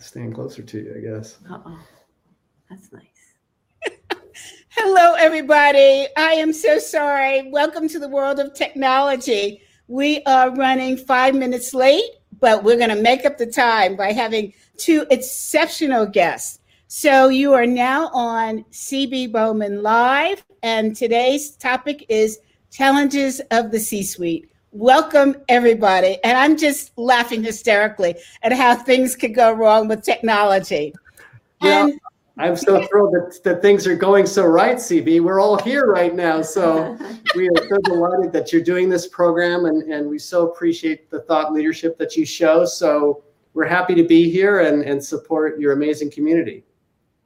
Staying closer to you, I guess. Uh-oh. That's nice. Hello, everybody. I am so sorry. Welcome to the world of technology. We are running five minutes late, but we're going to make up the time by having two exceptional guests. So you are now on CB Bowman Live, and today's topic is challenges of the C-suite. Welcome, everybody. And I'm just laughing hysterically at how things could go wrong with technology. Well, And I'm so thrilled that, that things are going so right, CB. We're all here right now. So we are so delighted that you're doing this program and, and we so appreciate the thought leadership that you show. So we're happy to be here and, and support your amazing community.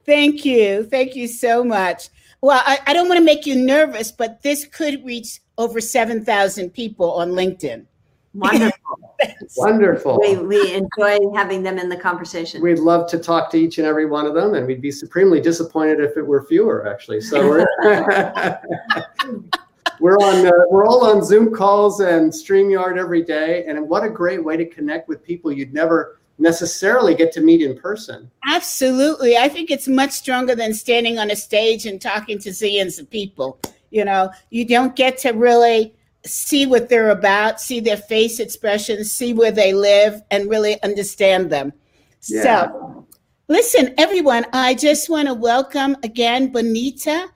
Thank you. Thank you so much. Well, I, I don't want to make you nervous, but this could reach over 7,000 people on LinkedIn. Wonderful. Wonderful. we, we enjoy having them in the conversation. We'd love to talk to each and every one of them, and we'd be supremely disappointed if it were fewer, actually. So we're we're on uh, we're all on Zoom calls and Streamyard every day, and what a great way to connect with people you'd never necessarily get to meet in person. Absolutely. I think it's much stronger than standing on a stage and talking to zillions of people. You know, you don't get to really see what they're about, see their face expressions, see where they live, and really understand them. Yeah. So, listen, everyone, I just want to welcome again Bonita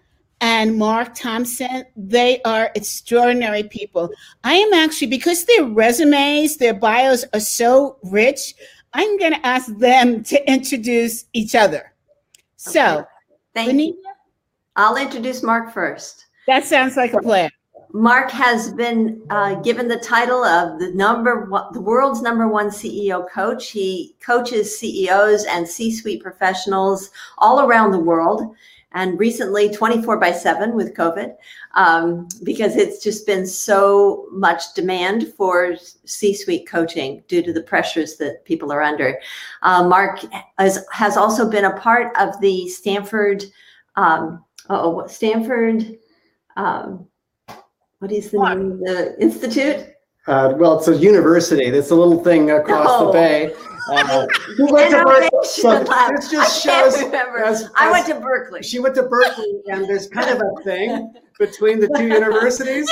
and Mark Thompson. They are extraordinary people. I am actually, because their resumes, their bios are so rich, I'm going to ask them to introduce each other. So, Okay. Thank you. Bonita, I'll introduce Mark first. That sounds like a plan. Mark has been uh, given the title of the number one, the world's number one CEO coach. He coaches CEOs and C-suite professionals all around the world, and recently 24 by 7 with COVID, um, because it's just been so much demand for C-suite coaching due to the pressures that people are under. Uh, Mark has, has also been a part of the Stanford, um, oh, Stanford. Um, what is the What? name of the institute? Uh, well, it's a university. That's a little thing across No. the bay. Uh, who went to Berkeley? So this just I can't shows. remember. as- I went to Berkeley. She went to Berkeley, and there's kind of a thing between the two universities.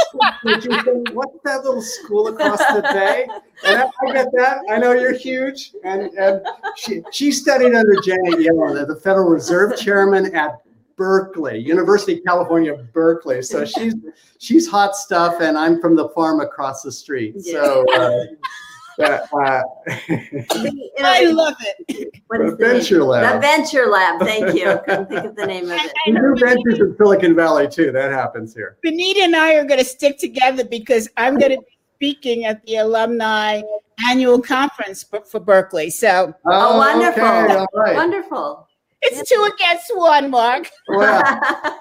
Think, What's that little school across the bay? And I, I get that. I know you're huge. And, and she, she studied under Janet Yellen, the Federal Reserve Chairman at Berkeley, University of California, Berkeley. So she's she's hot stuff, and I'm from the farm across the street. So. Uh, uh, uh, I love it. what is The the? Venture Lab. The Venture Lab. Thank you. Couldn't think of the name of it. we do ventures in Silicon Valley too. That happens here. Bonita and I are going to stick together because I'm going to be speaking at the alumni annual conference for, for Berkeley. So Oh, wonderful. Okay, all right. Wonderful. It's two against one, Mark. Well,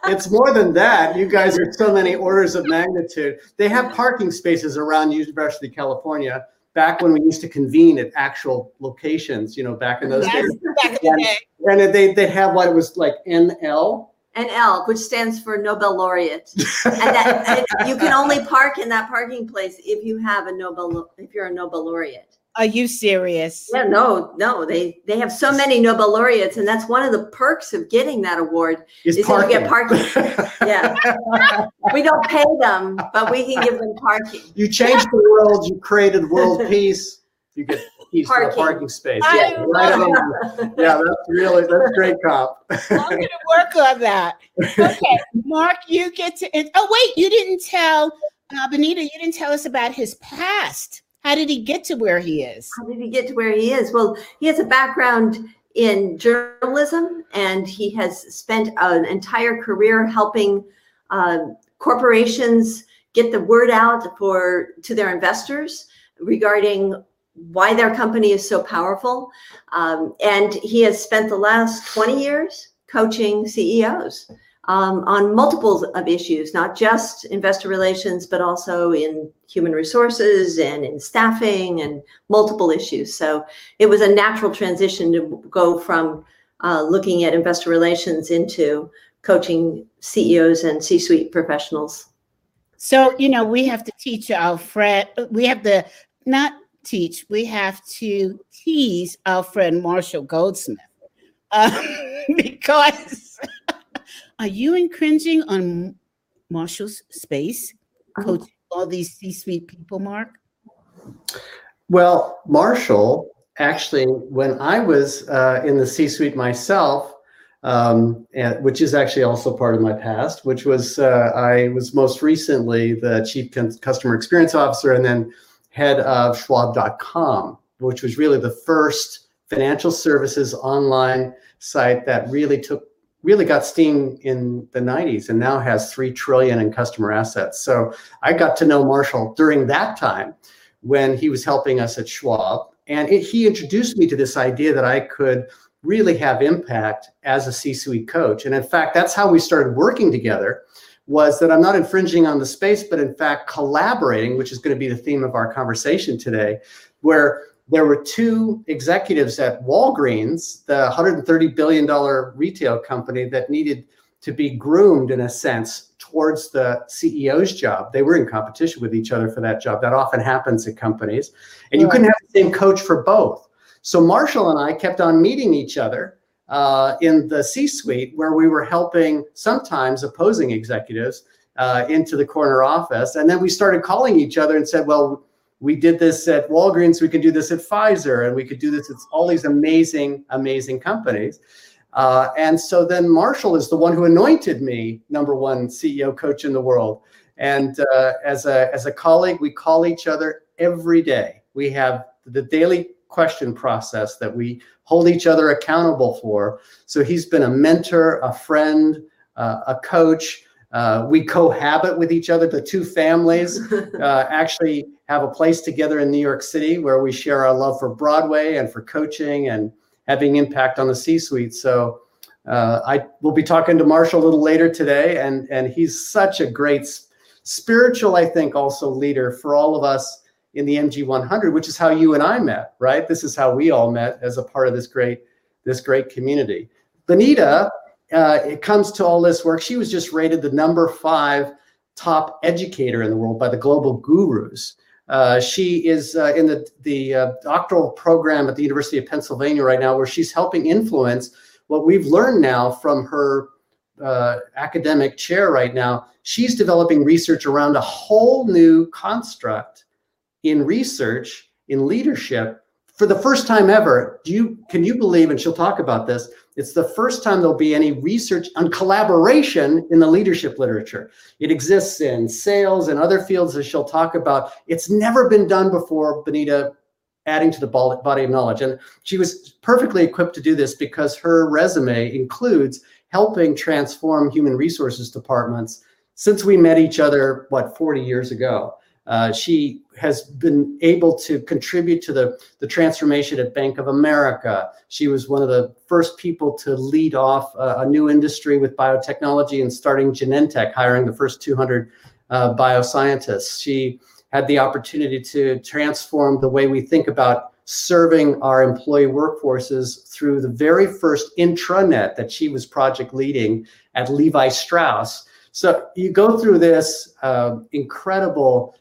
it's more than that. You guys are so many orders of magnitude. They have parking spaces around University of California. Back when we used to convene at actual locations, you know, back in those Yes, days, back in the day. and they they have what it was like NL. and L, which stands for Nobel laureate. And that and you can only park in that parking place if you have a Nobel if you're a Nobel laureate. Are you serious? Yeah, no, no, they they have so many Nobel laureates, and that's one of the perks of getting that award. Is Is that you parking. Yeah. We don't pay them, but we can give them parking. you changed the world. You created world peace. You get keys for a Parking. parking space. I Yeah, right love yeah, that's really that's great cop. I'm going to work on that. Okay, Mark, you get to. Oh, wait, you didn't tell uh, Bonita. You didn't tell us about his past. How did he get to where he is? How did he get to where he is? Well, he has a background in journalism, and he has spent an entire career helping uh, corporations get the word out for to their investors regarding why their company is so powerful. Um, and he has spent the last 20 years coaching CEOs um, on multiples of issues, not just investor relations, but also in human resources and in staffing and multiple issues. So it was a natural transition to go from uh, looking at investor relations into coaching CEOs and C suite professionals. So, you know, we have to teach our friend, we have to not teach, we have to tease our friend Marshall Goldsmith uh, because are you infringing on Marshall's space, coaching all these C-suite people, Mark? Well, Marshall, actually, when I was uh, in the C-suite myself, um, and, which is actually also part of my past, which was uh, I was most recently the chief customer experience officer and then head of Schwab.com, which was really the first financial services online site that really took really got steam in the 90s and now has 3 trillion in customer assets. So I got to know Marshall during that time when he was helping us at Schwab and it, he introduced me to this idea that I could really have impact as a C-suite coach. And in fact, that's how we started working together was that I'm not infringing on the space, but in fact collaborating, which is going to be the theme of our conversation today, where there were two executives at Walgreens, the $130 billion retail company that needed to be groomed in a sense towards the CEO's job. They were in competition with each other for that job. That often happens at companies. And you couldn't have the same coach for both. So Marshall and I kept on meeting each other uh, in the C-suite where we were helping sometimes opposing executives uh, into the corner office, and then we started calling each other and said, "Well, we did this at Walgreens, we could do this at Pfizer, and we could do this at all these amazing, amazing companies." Uh, and so then Marshall is the one who anointed me number one CEO coach in the world. And uh, as a as a colleague, we call each other every day. We have the daily question process that we hold each other accountable for. So he's been a mentor, a friend, uh, a coach. Uh, we cohabit with each other. The two families uh, actually have a place together in New York City where we share our love for Broadway and for coaching and having impact on the C-suite. So uh, I will be talking to Marshall a little later today, and and he's such a great spiritual, I think, also leader for all of us in the MG 100, which is how you and I met, right? This is how we all met as a part of this great this great community. Bonita, uh, it comes to all this work. She was just rated the number five top educator in the world by the Global Gurus. Uh, she is uh, in the the uh, doctoral program at the University of Pennsylvania right now, where she's helping influence what we've learned now from her uh, academic chair right now. She's developing research around a whole new construct in research, in leadership, for the first time ever. Do you can you believe? And she'll talk about this. It's the first time there'll be any research on collaboration in the leadership literature. It exists in sales and other fields that she'll talk about. It's never been done before, Bonita, adding to the body of knowledge. And she was perfectly equipped to do this because her resume includes helping transform human resources departments since we met each other, what, 40 years ago. Uh, she has been able to contribute to the, the transformation at Bank of America. She was one of the first people to lead off a, new industry with biotechnology and starting Genentech, hiring the first 200 uh, bioscientists. She had the opportunity to transform the way we think about serving our employee workforces through the very first intranet that she was project leading at Levi Strauss. So you go through this uh, incredible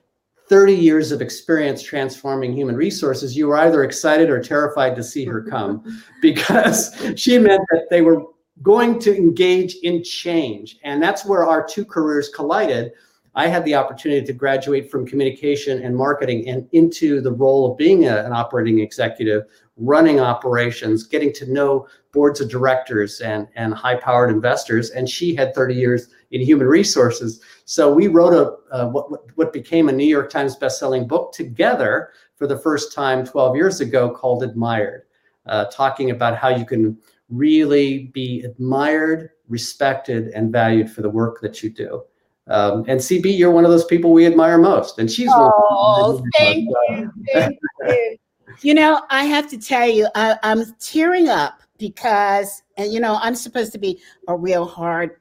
30 years of experience transforming human resources, you were either excited or terrified to see her come because she meant that they were going to engage in change. And that's where our two careers collided. I had the opportunity to graduate from communication and marketing and into the role of being a, an operating executive, running operations, getting to know boards of directors and, and high powered investors. And she had 30 years in human resources. So we wrote a uh, what, what became a New York Times bestselling book together for the first time 12 years ago called Admired, uh, talking about how you can really be admired, respected, and valued for the work that you do. Um, and CB, you're one of those people we admire most, and she's. Oh, thank you, thank you. You know, I have to tell you, I, I'm tearing up because, and you know, I'm supposed to be a real hard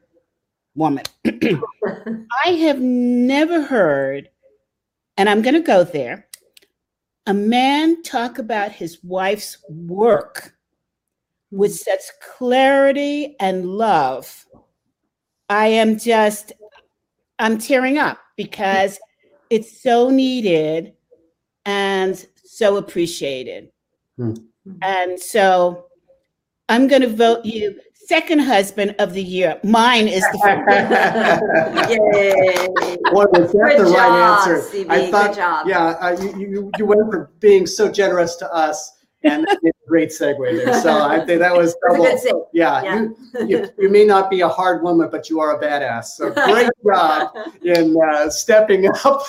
woman. I have never heard, and I'm going to go there, a man talk about his wife's work with such clarity and love. I am just, I'm tearing up because it's so needed and so appreciated. Hmm. And so I'm going to vote you second husband of the year. Mine is the Yay. Boy, was that Good the right answer? CB, I good thought, job. yeah, uh, you, you, you went from being so generous to us and that's a great segue there. So I think that was a double. good. Yeah, Yeah. You, you, you may not be a hard woman, but you are a badass. So great job in uh, stepping up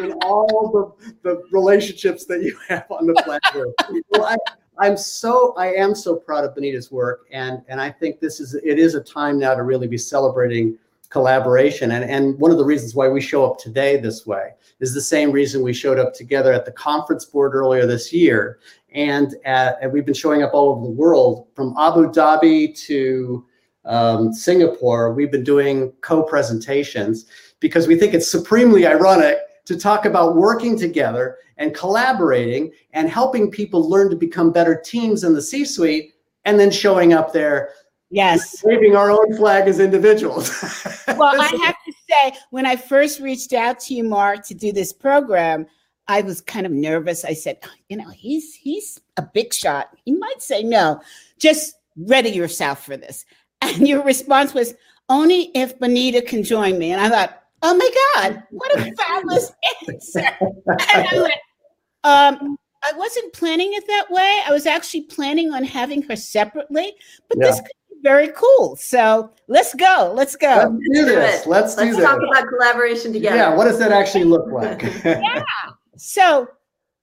in all the, the relationships that you have on the planet. well, I, I'm so I am so proud of Bonita's work, and and I think this is it is a time now to really be celebrating collaboration. And and one of the reasons why we show up today this way is the same reason we showed up together at the conference board earlier this year, and at, and we've been showing up all over the world from Abu Dhabi to um, Singapore. We've been doing co-presentations because we think it's supremely ironic to talk about working together and collaborating and helping people learn to become better teams in the C-suite, and then showing up there yes. waving our own flag as individuals. Well, I have to say, when I first reached out to you, Mark, to do this program, I was kind of nervous. I said, you know, he's he's a big shot. He might say no. Just ready yourself for this. And your response was, only if Bonita can join me. And I thought, oh my God, what a fabulous answer. And I went, um, I wasn't planning it that way. I was actually planning on having her separately, but this could be very cool. So let's go. Let's go. Let's do this. Let's Let's this. talk about collaboration together. Yeah, what does that actually look like? Yeah. So,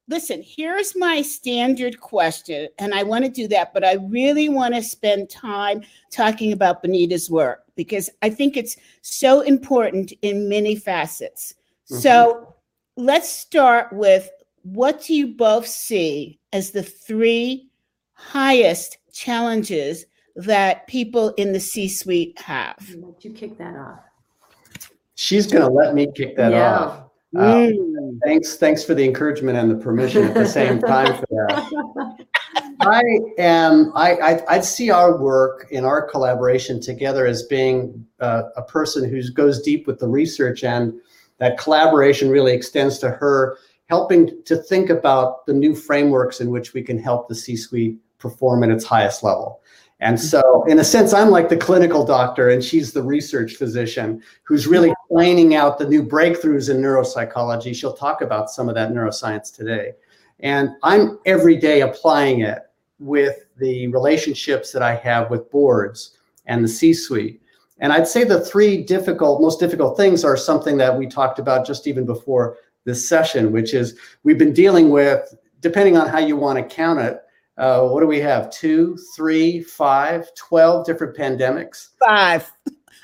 listen, here's my standard question, and I want to do that, but I really want to spend time talking about Bonita's work because I think it's so important in many facets. Mm-hmm. So, let's start with what do you both see as the three highest challenges that people in the C suite have? Let you kick that off. She's going to let me kick that Yeah. off. Uh, Mm. Thanks, thanks for the encouragement and the permission at the same time for that. I am. I, I I see our work in our collaboration together as being uh, a person who goes deep with the research, and that collaboration really extends to her, helping to think about the new frameworks in which we can help the C-suite perform at its highest level. And so, in a sense, I'm like the clinical doctor, and she's the research physician who's really planning out the new breakthroughs in neuropsychology. She'll talk about some of that neuroscience today. And I'm every day applying it with the relationships that I have with boards and the C suite. And I'd say the three difficult, most difficult things are something that we talked about just even before this session, which is we've been dealing with, depending on how you want to count it, uh, what do we have? Two, three, five, 12 different pandemics. Five.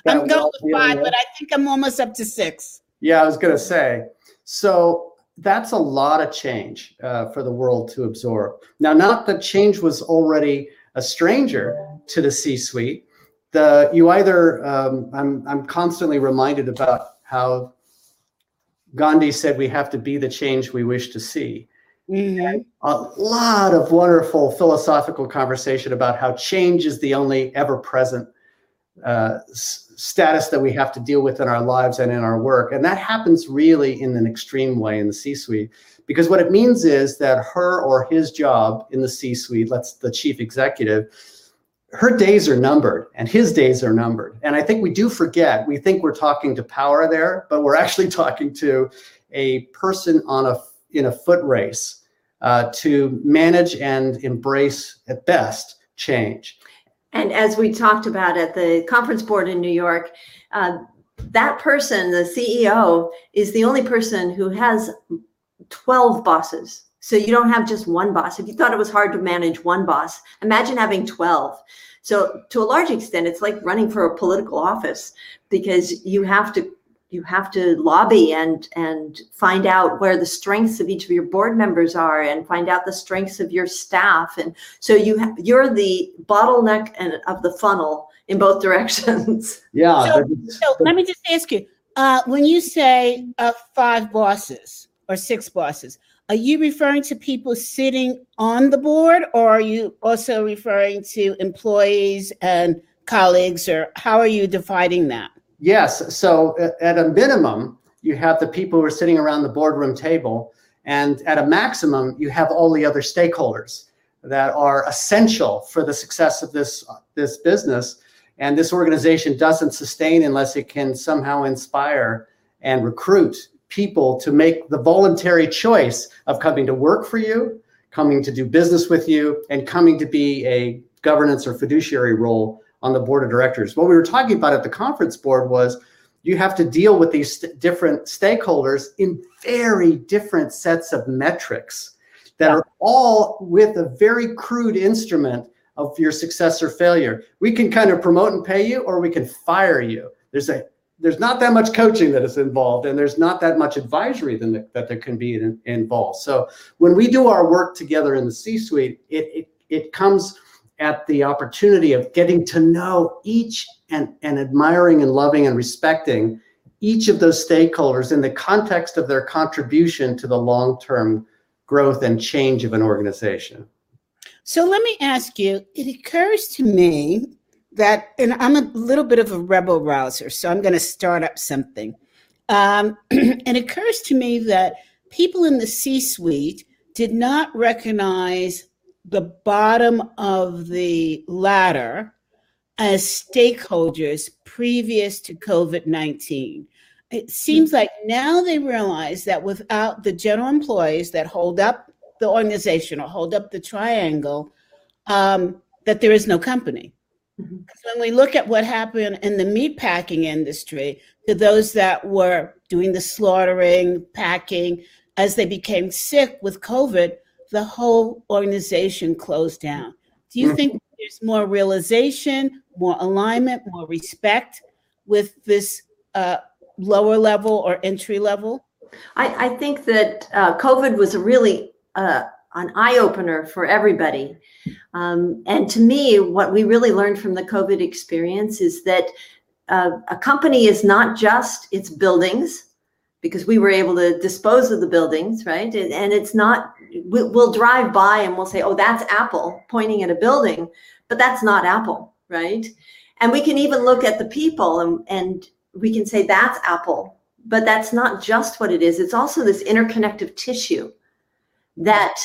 that I'm going with five, with. but I think I'm almost up to six. Yeah, I was going to say. So that's a lot of change uh, for the world to absorb. Now, not that change was already a stranger to the C-suite. The you either um, I'm I'm constantly reminded about how Gandhi said we have to be the change we wish to see. Mhm. A lot of wonderful philosophical conversation about how change is the only ever-present uh, s- status that we have to deal with in our lives and in our work. And that happens really in an extreme way in the C suite, because what it means is that her or his job in the C suite, let's the chief executive, her days are numbered and his days are numbered. And I think we do forget, we think we're talking to power there, but we're actually talking to a person on a in a foot race uh, to manage and embrace at best change. And as we talked about at the conference board in New York, uh, that person, the CEO, is the only person who has 12 bosses. So you don't have just one boss. If you thought it was hard to manage one boss, imagine having 12. So to a large extent, it's like running for a political office because you have to you have to lobby and and find out where the strengths of each of your board members are and find out the strengths of your staff and so you ha- you're the bottleneck and of the funnel in both directions Yeah. So- So let me just ask you, uh, when you say uh, five bosses or six bosses, are you referring to people sitting on the board, or are you also referring to employees and colleagues, or how are you dividing that? Yes. So uh, at a minimum, you have the people who are sitting around the boardroom table, And at a maximum, you have all the other stakeholders that are essential for the success of this, uh, this business. And this organization doesn't sustain unless it can somehow inspire and recruit people to make the voluntary choice of coming to work for you, coming to do business with you, and coming to be a governance or fiduciary role on the board of directors. What we were talking about at the conference board was you have to deal with these st- different stakeholders in very different sets of metrics that are all with a very crude instrument of your success or failure. We can kind of promote and pay you, or we can fire you. There's a there's not that much coaching that is involved, and there's not that much advisory the, that there can be in, involved. So when we do our work together in the C-suite, it it, it comes at the opportunity of getting to know each and, and admiring and loving and respecting each of those stakeholders in the context of their contribution to the long-term growth and change of an organization. So let me ask you, it occurs to me that, and I'm a little bit of a rebel rouser, so I'm going to start up something. Um, it occurs to me that people in the C suite did not recognize the bottom of the ladder as stakeholders previous to COVID 19. It seems like now they realize that without the general employees that hold up the organization or hold up the triangle, um, that there is no company. Mm-hmm. When we look at what happened in the meat packing industry, to those that were doing the slaughtering, packing, as they became sick with COVID, the whole organization closed down. Do you mm-hmm. think there's more realization, more alignment, more respect with this uh, lower level or entry level? I, I think that uh, COVID was really uh, an eye opener for everybody. Um, and to me, what we really learned from the COVID experience is that uh, a company is not just its buildings, because we were able to dispose of the buildings, right? And it's not, we'll drive by and we'll say, oh, that's Apple pointing at a building, but that's not Apple, right? And we can even look at the people and, and we can say that's Apple, but that's not just what it is. It's also this interconnective tissue that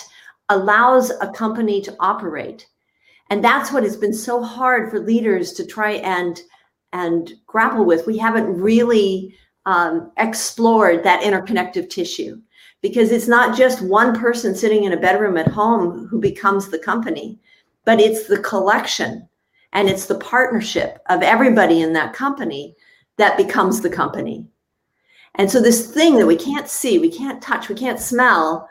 allows a company to operate. And that's what has been so hard for leaders to try and and grapple with. We haven't really um, explored that interconnective tissue because it's not just one person sitting in a bedroom at home who becomes the company, but it's the collection and it's the partnership of everybody in that company that becomes the company. And so, this thing that we can't see, we can't touch, we can't smell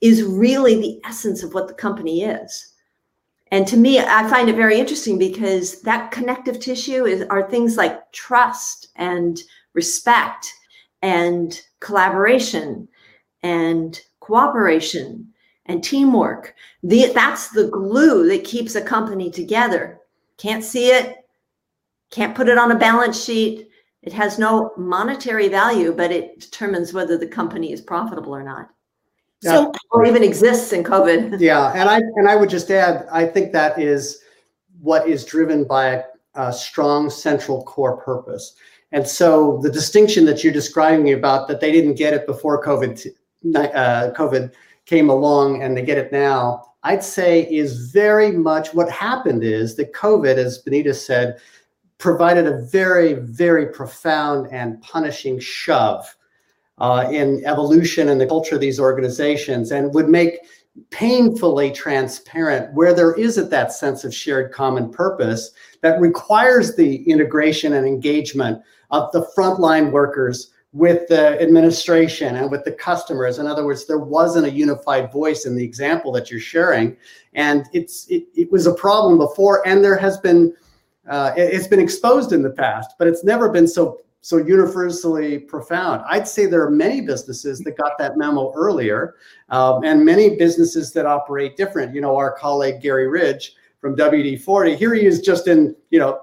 is really the essence of what the company is. And to me, I find it very interesting because that connective tissue is, are things like trust and respect and collaboration and cooperation and teamwork. The, that's the glue that keeps a company together. Can't see it, can't put it on a balance sheet. It has no monetary value, but it determines whether the company is profitable or not. Yeah. So, or even exists in COVID. Yeah, and I and I would just add, I think that is what is driven by a, a strong central core purpose. And so the distinction that you're describing about that they didn't get it before COVID, uh, COVID came along and they get it now, I'd say is very much what happened is that COVID, as Bonita said, provided a very, very profound and punishing shove uh, in evolution and the culture of these organizations and would make painfully transparent where there isn't that sense of shared common purpose that requires the integration and engagement of the frontline workers with the administration and with the customers. In other words, there wasn't a unified voice in the example that you're sharing, and it's it, it was a problem before, and there has been uh, it, it's been exposed in the past, but it's never been so so universally profound. I'd say there are many businesses that got that memo earlier, um, and many businesses that operate different. You know, our colleague Gary Ridge from WD-40, here he is just in you know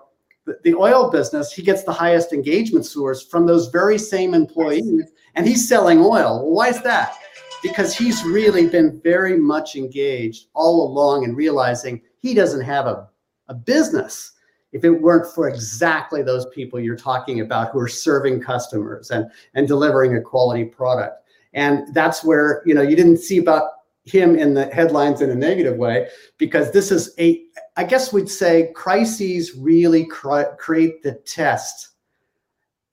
the oil business, he gets the highest engagement scores from those very same employees, and he's selling oil. why is that? Because he's really been very much engaged all along in realizing he doesn't have a, a business if it weren't for exactly those people you're talking about who are serving customers and, and delivering a quality product. And that's where, you know, you didn't see about him in the headlines in a negative way because this is a I guess we'd say crises really cr- create the test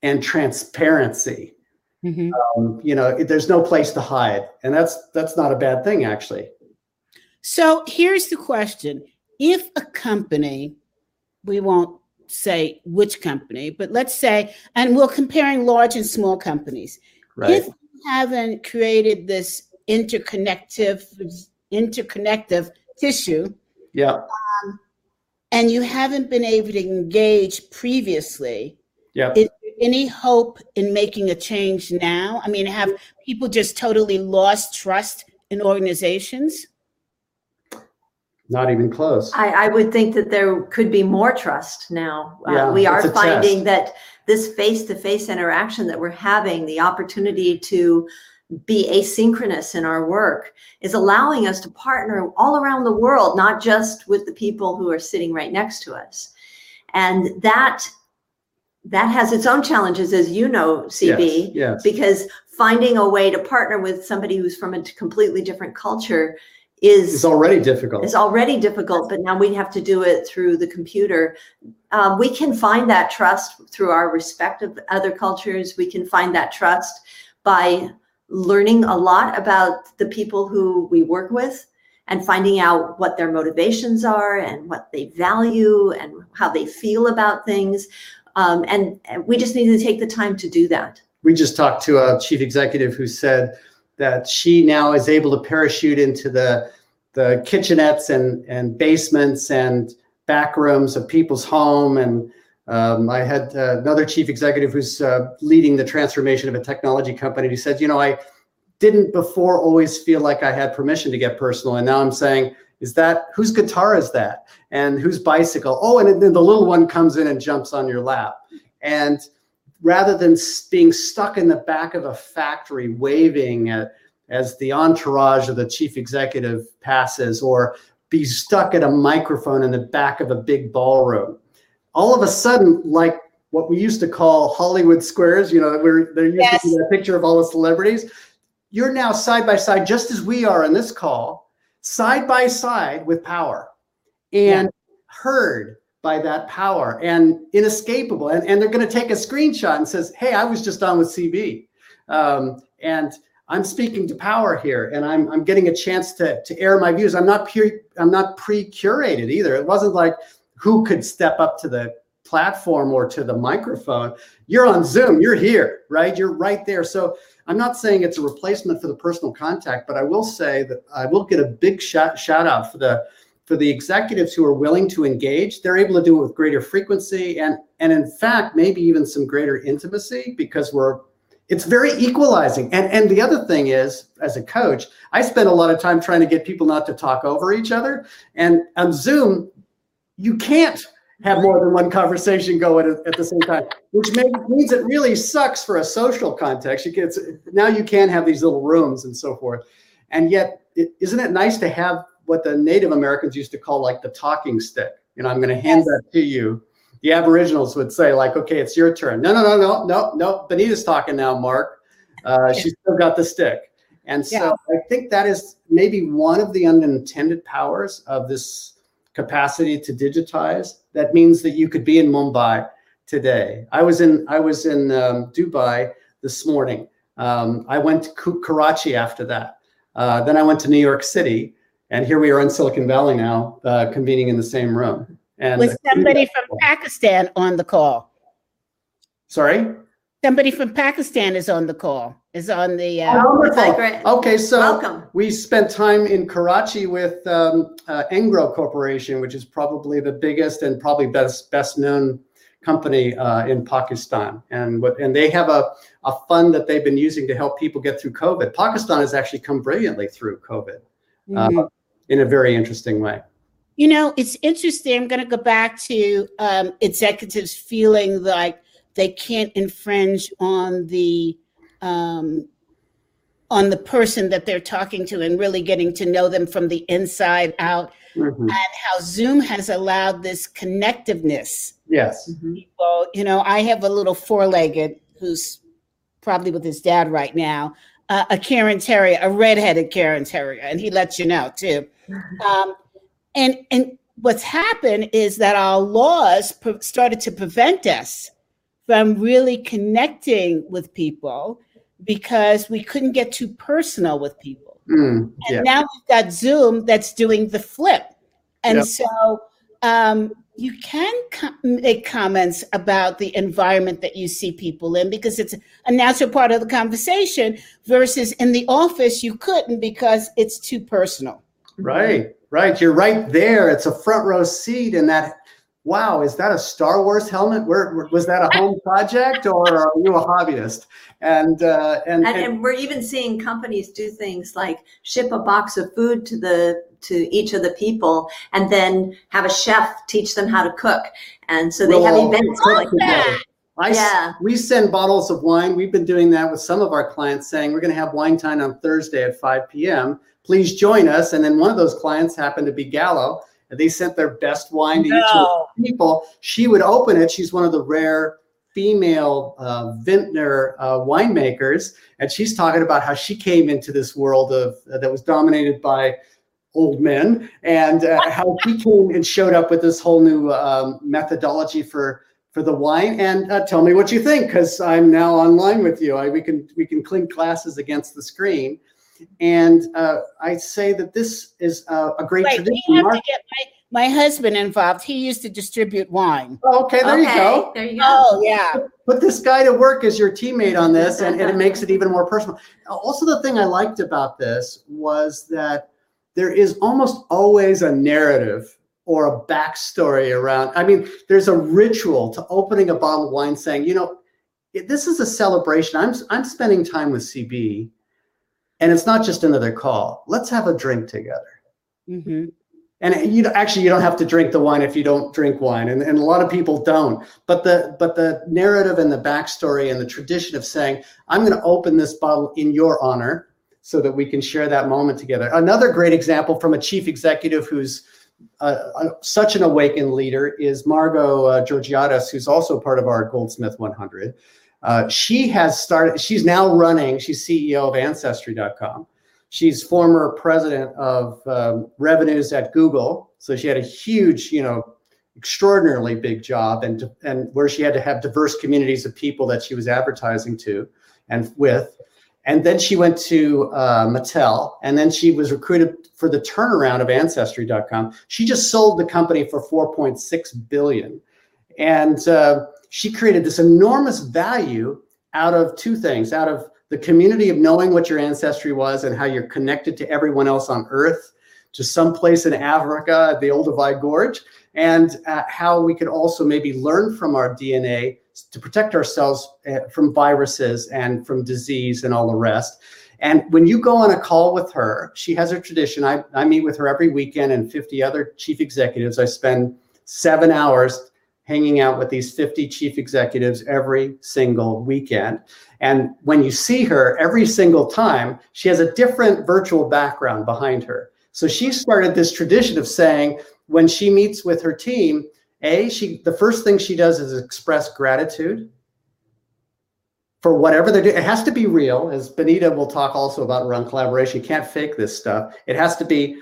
and transparency. Mm-hmm. Um, you know, there's no place to hide, and that's that's not a bad thing, actually. So here's the question: If a company, we won't say which company, but let's say, and we're comparing large and small companies. Right. If you haven't created this interconnective interconnective tissue, yeah, um, and you haven't been able to engage previously, yeah, is there any hope in making a change now? I mean, have people just totally lost trust in organizations? Not even close. I, I would think that there could be more trust now. Uh, yeah, uh, we are finding test. that this face to face interaction that we're having, the opportunity to be asynchronous in our work, is allowing us to partner all around the world, not just with the people who are sitting right next to us. And that that has its own challenges, as you know, CB, yes, yes. because finding a way to partner with somebody who's from a completely different culture is it's already difficult. It's already difficult, but now we have to do it through the computer. Um, we can find that trust through our respect of other cultures. We can find that trust by learning a lot about the people who we work with and finding out what their motivations are and what they value and how they feel about things. Um, and, and we just need to take the time to do that. We just talked to a chief executive who said that she now is able to parachute into the the kitchenettes and and basements and back rooms of people's home and um, I had uh, another chief executive who's uh, leading the transformation of a technology company. He said, "You know, I didn't before always feel like I had permission to get personal, and now I'm saying, is that whose guitar is that, and whose bicycle? Oh, and then the little one comes in and jumps on your lap, and rather than being stuck in the back of a factory waving at, as the entourage of the chief executive passes or be stuck at a microphone in the back of a big ballroom all of a sudden like what we used to call hollywood squares you know where there used yes. to be a picture of all the celebrities you're now side by side just as we are in this call side by side with power and yeah. heard by that power and inescapable. And, and they're going to take a screenshot and says, hey, I was just on with CB. Um, and I'm speaking to power here and I'm, I'm getting a chance to, to air my views. I'm not I'm not pre-curated either. It wasn't like who could step up to the platform or to the microphone. You're on Zoom, you're here, right? You're right there. So I'm not saying it's a replacement for the personal contact, but I will say that I will get a big shout, shout out for the for the executives who are willing to engage, they're able to do it with greater frequency and and in fact maybe even some greater intimacy because we're it's very equalizing. And and the other thing is, as a coach, I spend a lot of time trying to get people not to talk over each other. And on Zoom, you can't have more than one conversation going at, at the same time, which may, means it really sucks for a social context. You get now you can have these little rooms and so forth, and yet is not it nice to have what the Native Americans used to call like the talking stick. You know, I'm going to hand that to you. The Aboriginals would say like, okay, it's your turn. No, no, no, no, no, no. Bonita's talking now, Mark. Uh, she's still got the stick. And so yeah. I think that is maybe one of the unintended powers of this capacity to digitize. That means that you could be in Mumbai today. I was in I was in um, Dubai this morning. Um, I went to Karachi after that. Uh, then I went to New York City, and here we are in Silicon Valley now, uh, convening in the same room. And with somebody from Pakistan on the call. Sorry. Somebody from Pakistan is on the call. Is on the. Uh, oh, wonderful. Okay, so Welcome. we spent time in Karachi with um, uh, Engro Corporation, which is probably the biggest and probably best best known company uh, in Pakistan, and what and they have a a fund that they've been using to help people get through COVID. Pakistan has actually come brilliantly through COVID. Uh, mm-hmm in a very interesting way. You know, it's interesting. I'm going to go back to um, executives feeling like they can't infringe on the um, on the person that they're talking to and really getting to know them from the inside out, mm-hmm. and how Zoom has allowed this connectiveness. Yes. People, you know, I have a little four-legged who's probably with his dad right now. Uh, a Cairn Terrier, a redheaded Cairn Terrier, and he lets you know too. Um, and and what's happened is that our laws pre- started to prevent us from really connecting with people because we couldn't get too personal with people. Mm, And yeah. now we've got Zoom that's doing the flip. And Yep. so um, you can com- make comments about the environment that you see people in because it's a natural part of the conversation versus in the office, you couldn't because it's too personal. Right, right. You're right there. It's a front row seat, and that. Wow, is that a Star Wars helmet? Where where- was that a home project, or are you a hobbyist? And uh, and, And, and and we're even seeing companies do things like ship a box of food to the to each of the people, and then have a chef teach them how to cook. And so they we'll have events like together. that. I s- Yeah. we send bottles of wine. We've been doing that with some of our clients, saying we're going to have wine time on Thursday at 5 p.m. Please join us. And then one of those clients happened to be Gallo, and they sent their best wine to each of the people. She would open it. She's one of the rare female uh, vintner uh, winemakers, and she's talking about how she came into this world of uh, that was dominated by old men, and uh, how he came and showed up with this whole new um, methodology for for the wine. And uh, tell me what you think, because I'm now online with you. I, we can we can clink glasses against the screen. And uh, I say that this is uh, a great Wait, tradition. we have Mark- to get my, my husband involved. He used to distribute wine. Oh, okay, there you go. there you go. Oh, yeah. put this guy to work as your teammate on this and, and it makes it even more personal also the thing i liked about this was that there is almost always a narrative or a backstory around i mean there's a ritual to opening a bottle of wine saying you know this is a celebration. I'm i'm spending time with cb and it's not just another call. Let's have a drink together. Hmm and you know, actually you don't have to drink the wine if you don't drink wine and, and a lot of people don't. But the but the narrative and the backstory and the tradition of saying i'm going to open this bottle in your honor so that we can share that moment together. Another great example from a chief executive who's uh, such an awakened leader is margo uh, georgiadis who's also part of our goldsmith 100 uh, she has started she's now running she's ceo of ancestry.com She's former president of um, revenues at Google, so she had a huge, you know, extraordinarily big job, and and where she had to have diverse communities of people that she was advertising to and with. And then she went to uh, Mattel, and then she was recruited for the turnaround of Ancestry.com. She just sold the company for 4.6 billion, and uh, she created this enormous value out of two things: out of the community of knowing what your ancestry was and how you're connected to everyone else on earth to some place in africa the olduvai gorge and uh, how we could also maybe learn from our dna to protect ourselves uh, from viruses and from disease and all the rest. And when you go on a call with her she has her tradition. I, I meet with her every weekend and 50 other chief executives. I spend seven hours hanging out with these 50 chief executives every single weekend. And when you see her every single time, she has a different virtual background behind her. So she started this tradition of saying when she meets with her team, A, she the first thing she does is express gratitude for whatever they're doing. It has to be real, as Bonita will talk also about around collaboration. You can't fake this stuff. It has to be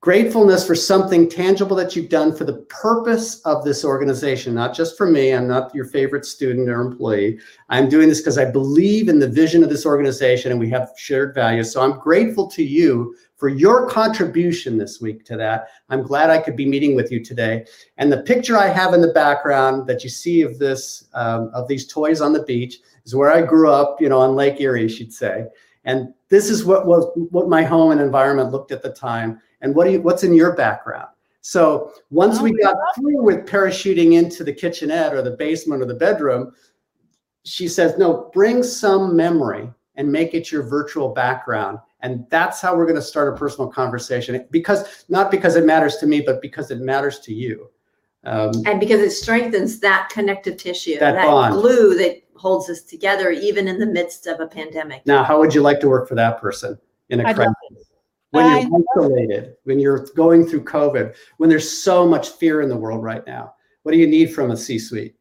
gratefulness for something tangible that you've done for the purpose of this organization, not just for me. I'm not your favorite student or employee. I'm doing this because I believe in the vision of this organization and we have shared values. So I'm grateful to you for your contribution this week to that. I'm glad I could be meeting with you today. And the picture I have in the background that you see of this, um, of these toys on the beach, is where I grew up, you know, on Lake Erie, she'd say. And this is what was what my home and environment looked at the time. And what do you what's in your background? So once Oh, we got through with parachuting into the kitchenette or the basement or the bedroom, she says, no, bring some memory and make it your virtual background. And that's how we're going to start a personal conversation because not because it matters to me, but because it matters to you. Um, And because it strengthens that connective tissue, That that, glue that holds us together, even in the midst of a pandemic. now, how would you like to work for that person in a I'd crisis? When I you're isolated, when you're going through COVID, when there's so much fear in the world right now, what do you need from a C-suite?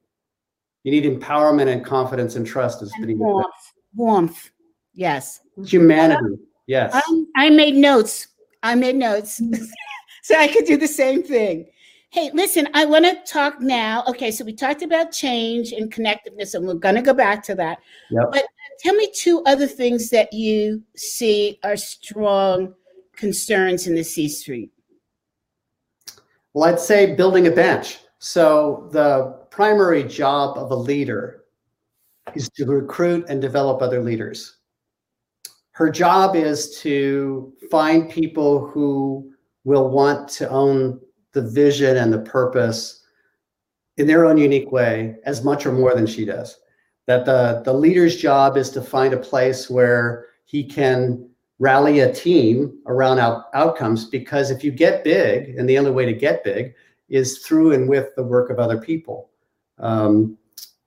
You need empowerment and confidence and trust, as And Bonita said. warmth, warmth. Yes. Humanity. Yes. Um, I made notes. I made notes so I could do the same thing. Hey, listen, I want to talk now. Okay, so we talked about change and connectiveness, and we're going to go back to that. Yep. But tell me two other things that you see are strong concerns in the C suite. Well, I'd say building a bench. So the primary job of a leader is to recruit and develop other leaders. Her job is to find people who will want to own the vision and the purpose in their own unique way as much or more than she does. That the, the leader's job is to find a place where he can rally a team around out, outcomes because if you get big, and the only way to get big is through and with the work of other people. Um,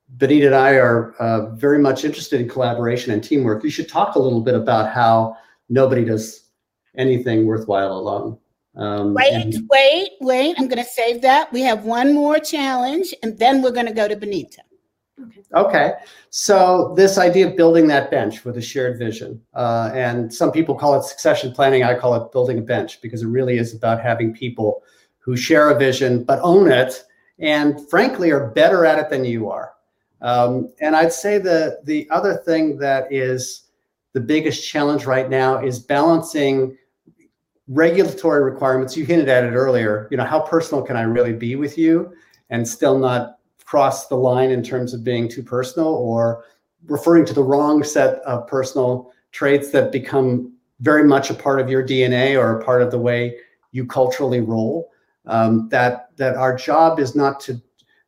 Bonita and I are uh, very much interested in collaboration and teamwork. You should talk a little bit about how nobody does anything worthwhile alone. Um, Wait, and- wait, wait. I'm going to save that. We have one more challenge, and then we're going to go to Bonita. Okay, okay. so this idea of building that bench with a shared vision, uh, and some people call it succession planning. I call it building a bench because it really is about having people who share a vision but own it, and frankly are better at it than you are. Um, and I'd say the the other thing that is the biggest challenge right now is balancing regulatory requirements. You hinted at it earlier. You know, how personal can I really be with you, and still not cross the line in terms of being too personal or referring to the wrong set of personal traits that become very much a part of your DNA or a part of the way you culturally roll. Um, that that our job is not to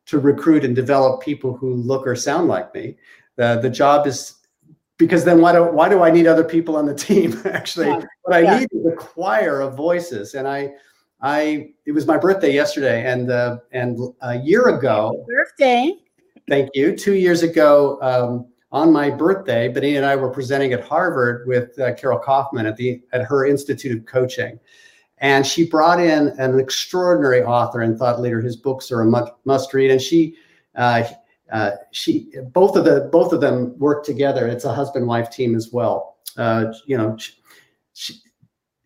to recruit and develop people who look or sound like me. The the job is because then why do why do I need other people on the team? Actually, Yeah. what I Yeah. need is a choir of voices, and I I it was my birthday yesterday, and uh, and a year ago, Birthday. thank you. Two years ago, um, on my birthday, Bonita and I were presenting at Harvard with uh, Carol Kauffman at the at her Institute of Coaching, and she brought in an extraordinary author and thought leader. His books are a must, must read, and she. Uh, uh, she both of the both of them work together. It's a husband wife team as well. Uh, you know, she, she,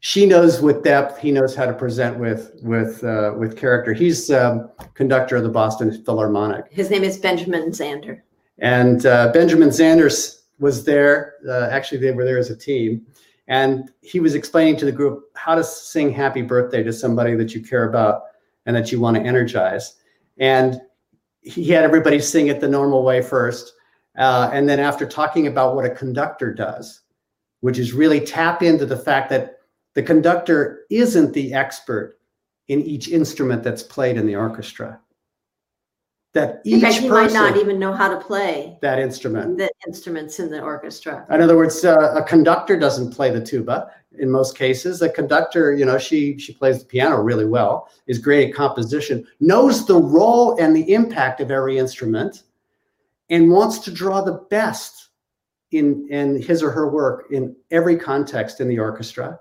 she knows with depth. He knows how to present with with uh, with character. He's um, conductor of the Boston Philharmonic. His name is Benjamin Zander. And uh, Benjamin Zanders was there. Uh, actually, they were there as a team. And he was explaining to the group how to sing happy birthday to somebody that you care about and that you want to energize. And he had everybody sing it the normal way first. Uh, and then, after talking about what a conductor does, which is really tap into the fact that the conductor isn't the expert in each instrument that's played in the orchestra. That each fact, he might not even know how to play that instrument. the instruments in the orchestra. In other words, uh, a conductor doesn't play the tuba in most cases. A conductor, you know, she she plays the piano really well, is great at composition, knows the role and the impact of every instrument, and wants to draw the best in in his or her work in every context in the orchestra,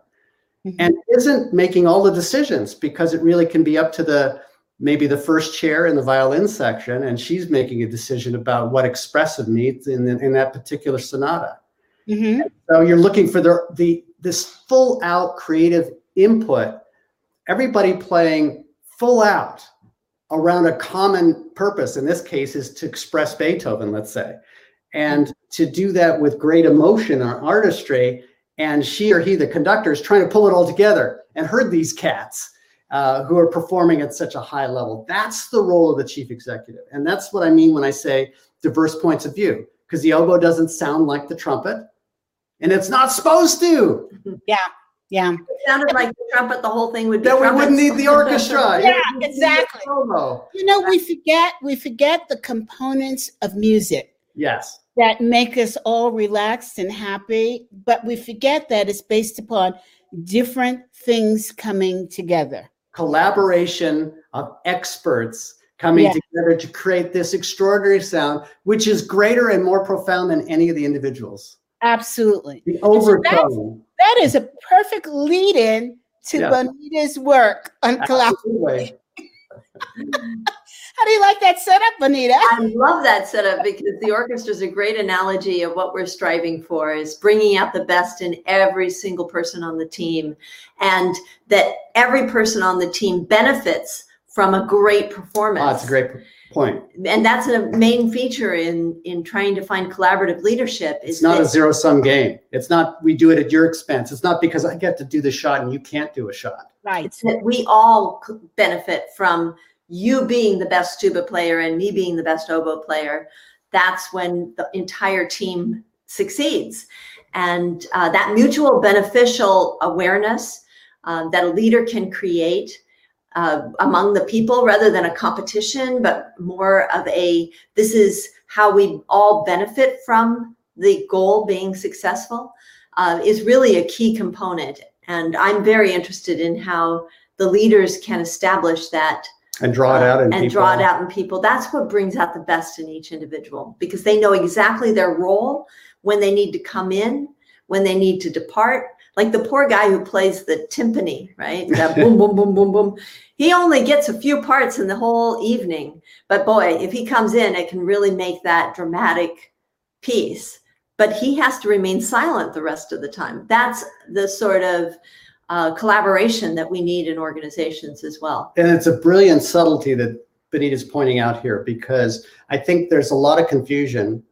Mhm. and isn't making all the decisions because it really can be up to the maybe the first chair in the violin section, and she's making a decision about what expressive needs in, in that particular sonata. Mhm. So you're looking for the, the this full out creative input, everybody playing full out around a common purpose. In this case, is to express Beethoven, let's say, and to do that with great emotion or artistry. And she or he, the conductor, is trying to pull it all together and herd these cats uh, who are performing at such a high level. That's the role of the chief executive. And that's what I mean when I say diverse points of view, because the oboe doesn't sound like the trumpet, and it's not supposed to. Yeah. Yeah. It sounded like the trumpet, the whole thing would be Then we wouldn't need the orchestra. Yeah, We wouldn't need the exactly. You know, we forget we forget the components of music Yes. that make us all relaxed and happy, but we forget that it's based upon different things coming together. Collaboration of experts coming Yeah. together to create this extraordinary sound, which is greater and more profound than any of the individuals. Absolutely. The so that's- overtone. That is a perfect lead in to Yeah. Bonita's work on collaboration. How do you like that setup, Bonita? I love that setup because the orchestra is a great analogy of what we're striving for is bringing out the best in every single person on the team and that every person on the team benefits from a great performance. Oh, that's a great point. And that's a main feature in in trying to find collaborative leadership is It's not that a zero sum game. It's not we do it at your expense. It's not because I get to do the shot and you can't do a shot. Right. It's that we all benefit from you being the best tuba player and me being the best oboe player. That's when the entire team succeeds. And uh, that mutual beneficial awareness um, that a leader can create uh, among the people rather than a competition, but more of a this is how we all benefit from the goal being successful uh, is really a key component. And I'm very interested in how the leaders can establish that And draw it out in and people. draw it out in people. That's what brings out the best in each individual because they know exactly their role when they need to come in, when they need to depart. Like the poor guy who plays the timpani, right? That boom, boom, boom, boom, boom. He only gets a few parts in the whole evening. But boy, if he comes in, it can really make that dramatic piece. But he has to remain silent the rest of the time. That's the sort of uh, collaboration that we need in organizations as well. And it's a brilliant subtlety that Bonita's pointing out here because I think there's a lot of confusion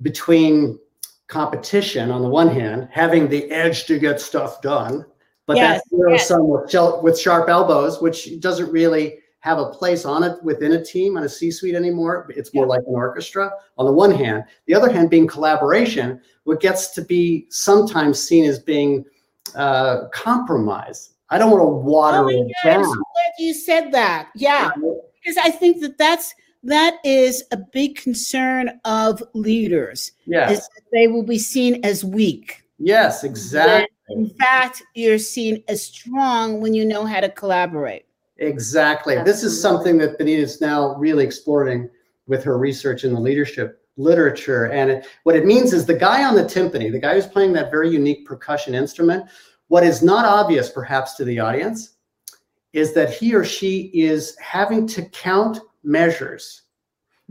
between competition on the one hand, having the edge to get stuff done, but Yes, that's zero yes. sum with, with sharp elbows, which doesn't really have a place on it within a team on a C-suite anymore. It's more like an orchestra on the one hand. The other hand being collaboration, what gets to be sometimes seen as being uh, compromise. I don't want to water Oh, it yeah, I'm down. so glad you said that. Yeah, because I think that that's that is a big concern of leaders Yes. is that they will be seen as weak. Yes, exactly. In fact, you're seen as strong when you know how to collaborate. Exactly. This is something that Bonita is now really exploring with her research in the leadership literature. And it, what it means is the guy on the timpani, the guy who's playing that very unique percussion instrument, what is not obvious perhaps to the audience is that he or she is having to count measures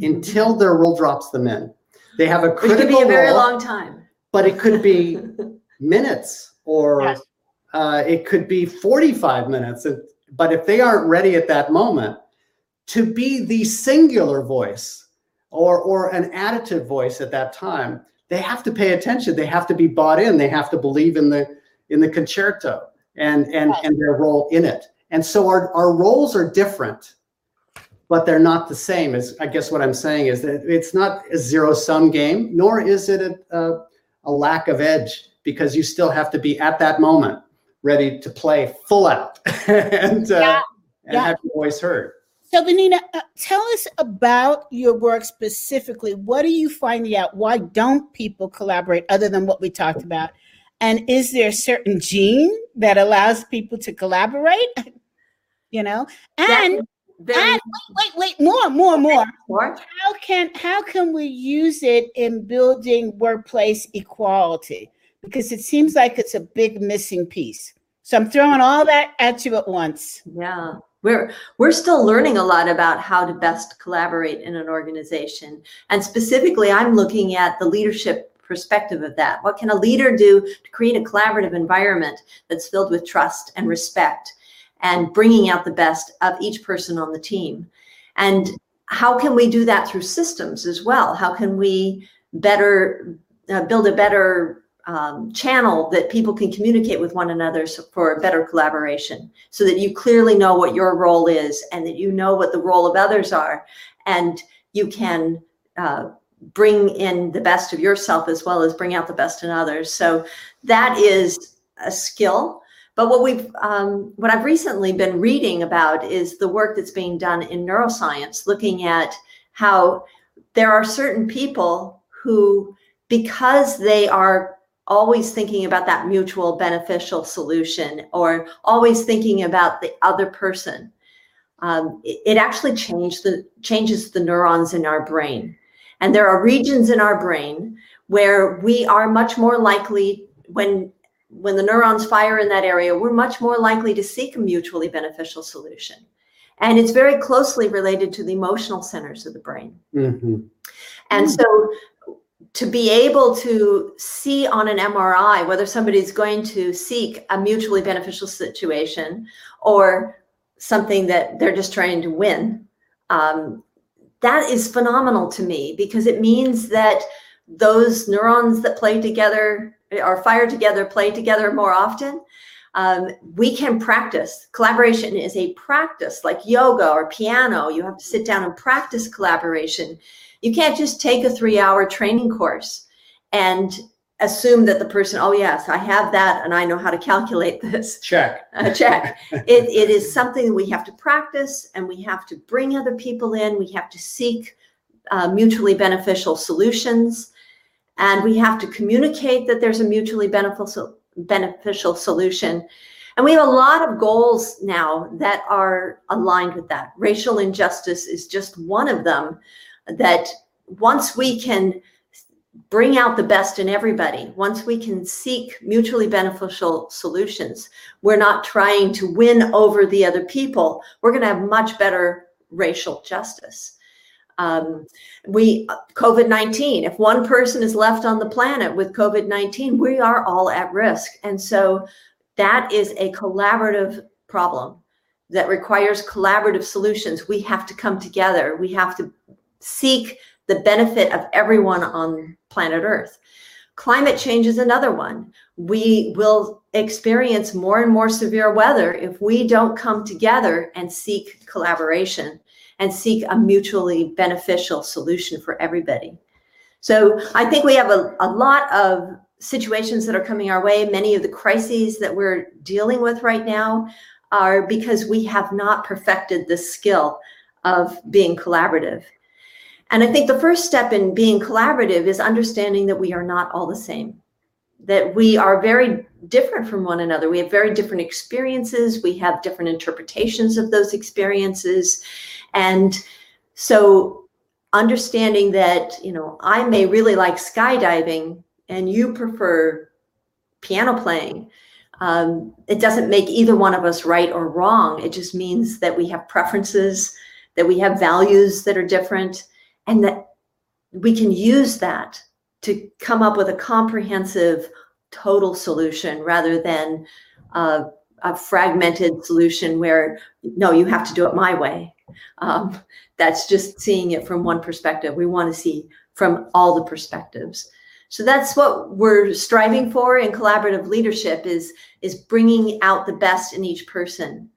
until their role drops them in. They have a Which could be a very roll, long time. but it could be minutes or Yes. uh, it could be 45 minutes. But if they aren't ready at that moment to be the singular voice or, or an additive voice at that time, they have to pay attention. They have to be bought in. They have to believe in the in the concerto and and, Yes. and their role in it. And so our, our roles are different, but they're not the same. As I guess what I'm saying is that it's not a zero sum game, nor is it a, a, a lack of edge because you still have to be at that moment ready to play full out and, uh, Yeah, and yeah. have your voice heard. So, Bonita, uh, tell us about your work specifically. What are you finding out? Why don't people collaborate other than what we talked about? And is there a certain gene that allows people to collaborate? You know, and Very and ah, wait, wait, more, more, more. more. How can how can we use it in building workplace equality? Because it seems like it's a big missing piece. So I'm throwing all that at you at once. Yeah. We're we're still learning a lot about how to best collaborate in an organization. And specifically, I'm looking at the leadership perspective of that. What can a leader do to create a collaborative environment that's filled with trust and respect and bringing out the best of each person on the team? And how can we do that through systems as well? How can we better uh, build a better um, channel that people can communicate with one another so- for better collaboration so that you clearly know what your role is and that you know what the role of others are and you can uh, bring in the best of yourself as well as bring out the best in others so that is a skill but what we've um, what i've recently been reading about is the work that's being done in neuroscience looking at how there are certain people who because they are always thinking about that mutual beneficial solution or always thinking about the other person um, it, it actually the, changes the neurons in our brain. And there are regions in our brain where we are much more likely when when the neurons fire in that area we're much more likely to seek a mutually beneficial solution And it's very closely related to the emotional centers of the brain. Mhm. And so to be able to see on an MRI whether somebody's going to seek a mutually beneficial situation or something that they're just trying to win, um, that is phenomenal to me because it means that those neurons that play together or fire together play together more often. Um, we can practice. Collaboration is a practice like yoga or piano. You have to sit down and practice collaboration. You can't just take a three hour training course and assume that the person, oh, yes, I have that and I know how to calculate this. Check. Uh, check. it, it is something that we have to practice and we have to bring other people in. We have to seek uh, mutually beneficial solutions. And we have to communicate that there's a mutually beneficial, solution. And we have a lot of goals now that are aligned with that. Racial injustice is just one of them that once we can bring out the best in everybody, once we can seek mutually beneficial solutions, we're not trying to win over the other people, we're going to have much better racial justice. Um, we COVID 19, if one person is left on the planet with COVID 19, we are all at risk. And so that is a collaborative problem that requires collaborative solutions. We have to come together. We have to seek the benefit of everyone on planet Earth. Climate change is another one. We will experience more and more severe weather if we don't come together and seek collaboration and seek a mutually beneficial solution for everybody. So I think we have a, a lot of situations that are coming our way. Many of the crises that we're dealing with right now are because we have not perfected the skill of being collaborative. And I think the first step in being collaborative is understanding that we are not all the same, that we are very different from one another. We have very different experiences, we have different interpretations of those experiences. And so understanding that, you know, I may really like skydiving and you prefer piano playing. Um, it doesn't make either one of us right or wrong. It just means that we have preferences, that we have values that are different, and that we can use that to come up with a comprehensive total solution rather than uh, a fragmented solution where no you have to do it my way. Um, that's just seeing it from one perspective. We want to see from all the perspectives. So that's what we're striving for in collaborative leadership is is bringing out the best in each person.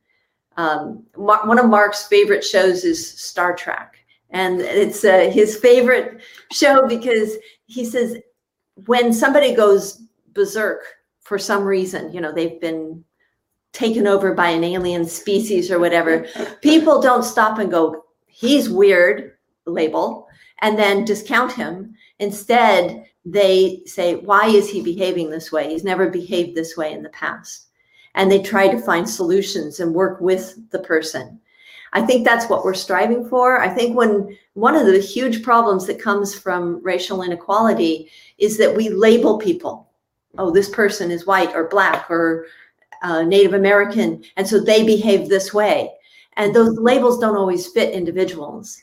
Um, one of mark's favorite shows is star trek. And it's uh, his favorite show because he says when somebody goes berserk for some reason you know they've been taken over by an alien species or whatever people don't stop and go he's weird label and then discount him instead they say why is he behaving this way he's never behaved this way in the past and they try to find solutions and work with the person I think that's what we're striving for. I think when one of the huge problems that comes from racial inequality is that we label people. Oh, this person is white or black or uh, Native American, and so they behave this way. And those labels don't always fit individuals.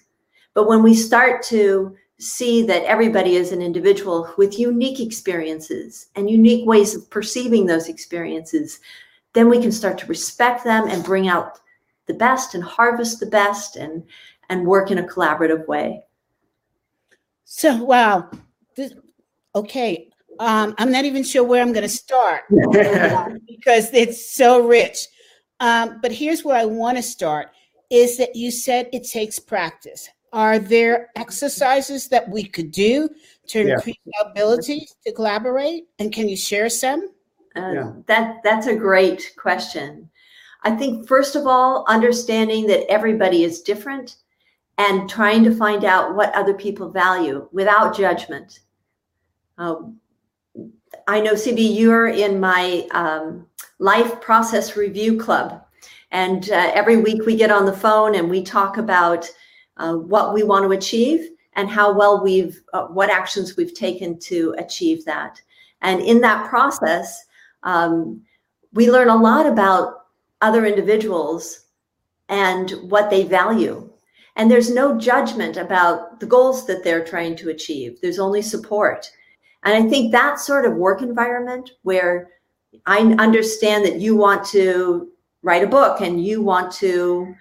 But when we start to see that everybody is an individual with unique experiences and unique ways of perceiving those experiences, then we can start to respect them and bring out the best and harvest the best and and work in a collaborative way. So wow, this, okay. Um, I'm not even sure where I'm going to start because it's so rich. Um, but here's where I want to start: is that you said it takes practice. Are there exercises that we could do to yeah. increase our ability to collaborate? And can you share some? Uh, yeah. That that's a great question. I think, first of all, understanding that everybody is different and trying to find out what other people value without judgment. Um, I know, CB, you're in my um, life process review club. And uh, every week we get on the phone and we talk about uh, what we want to achieve and how well we've, uh, what actions we've taken to achieve that. And in that process, um, we learn a lot about other individuals and what they value. And there's no judgment about the goals that they're trying to achieve. There's only support. And I think that sort of work environment where I understand that you want to write a book and you want to,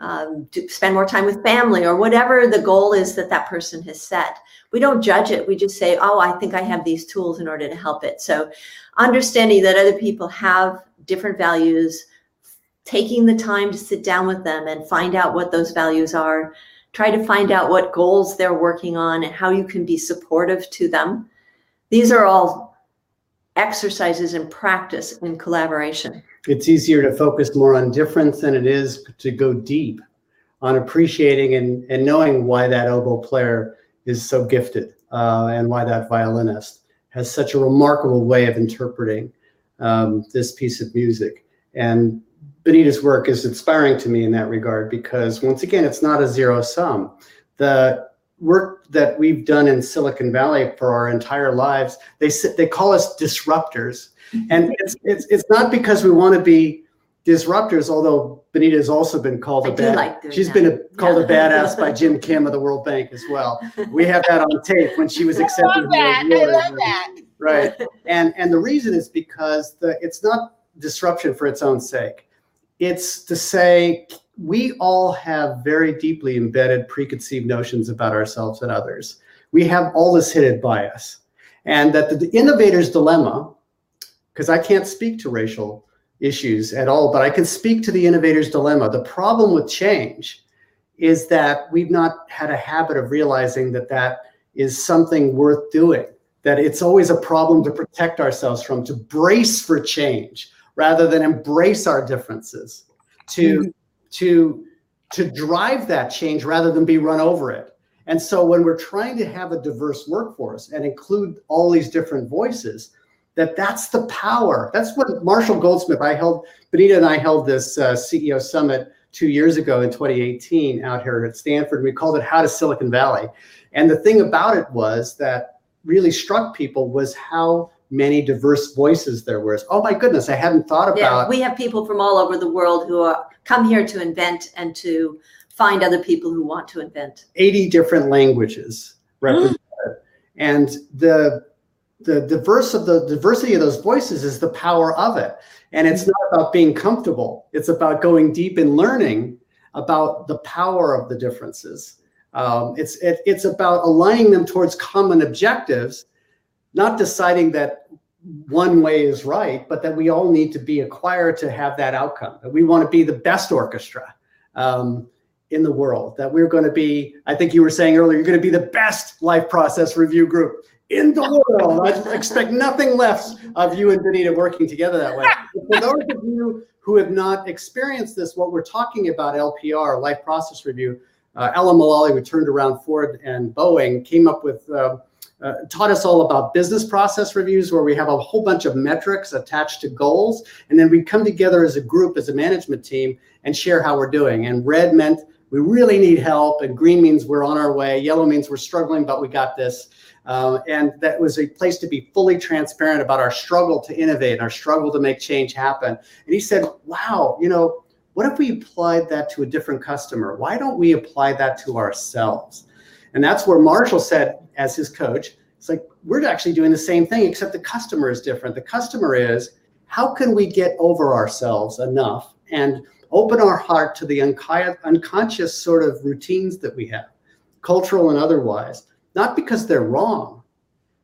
um, to spend more time with family or whatever the goal is that that person has set. We don't judge it. We just say, oh, I think I have these tools in order to help it. So understanding that other people have different values, taking the time to sit down with them and find out what those values are, try to find out what goals they're working on and how you can be supportive to them. These are all exercises and practice and collaboration. It's easier to focus more on difference than it is to go deep on appreciating and, and knowing why that oboe player is so gifted uh, and why that violinist has such a remarkable way of interpreting um, this piece of music. And Bonita's work is inspiring to me in that regard because once again, it's not a zero sum. The work that we've done in Silicon Valley for our entire lives, they they call us disruptors, and mm-hmm. it's it's it's not because we want to be disruptors. Although Bonita has also been called I a bad, like she's that. been a, called a badass by Jim Kim of the World Bank as well. We have that on tape when she was accepted. I love that. I love that. Right, and and the reason is because the it's not disruption for its own sake. It's to say we all have very deeply embedded preconceived notions about ourselves and others. We have all this hidden bias, and that the, the innovator's dilemma, because I can't speak to racial issues at all, but I can speak to the innovator's dilemma. The problem with change is that we've not had a habit of realizing that that is something worth doing that it's always a problem to protect ourselves from, to brace for change rather than embrace our differences, to mm-hmm. To to drive that change rather than be run over it. And so when we're trying to have a diverse workforce and include all these different voices, that that's the power. That's what Marshall Goldsmith. I held Bonita and I held this uh, CEO summit two years ago in 2018 out here at Stanford. We called it How to Silicon Valley. And the thing about it was that really struck people was how many diverse voices there were. Oh my goodness, I hadn't thought about. Yeah, we have people from all over the world who are, come here to invent and to find other people who want to invent. 80 different languages represented. and the the diverse of the diversity of those voices is the power of it. And it's not about being comfortable. It's about going deep in learning about the power of the differences. Um, it's it, it's about aligning them towards common objectives, not deciding that one way is right, but that we all need to be acquired to have that outcome. That we want to be the best orchestra. Um, in the world that we're going to be i think you were saying earlier you're going to be the best life process review group in the world i expect nothing less of you and bonita working together that way for those of you who have not experienced this what we're talking about lpr life process review uh, alan mulally who turned around ford and boeing came up with uh, uh, taught us all about business process reviews where we have a whole bunch of metrics attached to goals and then we come together as a group as a management team and share how we're doing. And red meant we really need help and green means we're on our way yellow means we're struggling but we got this. Um, and that was a place to be fully transparent about our struggle to innovate and our struggle to make change happen. And he said wow you know what if we applied that to a different customer? Why don't we apply that to ourselves and that's where marshall said as his coach it's like we're actually doing the same thing except the customer is different the customer is how can we get over ourselves enough and open our heart to the unconscious sort of routines that we have, cultural and otherwise, not because they're wrong,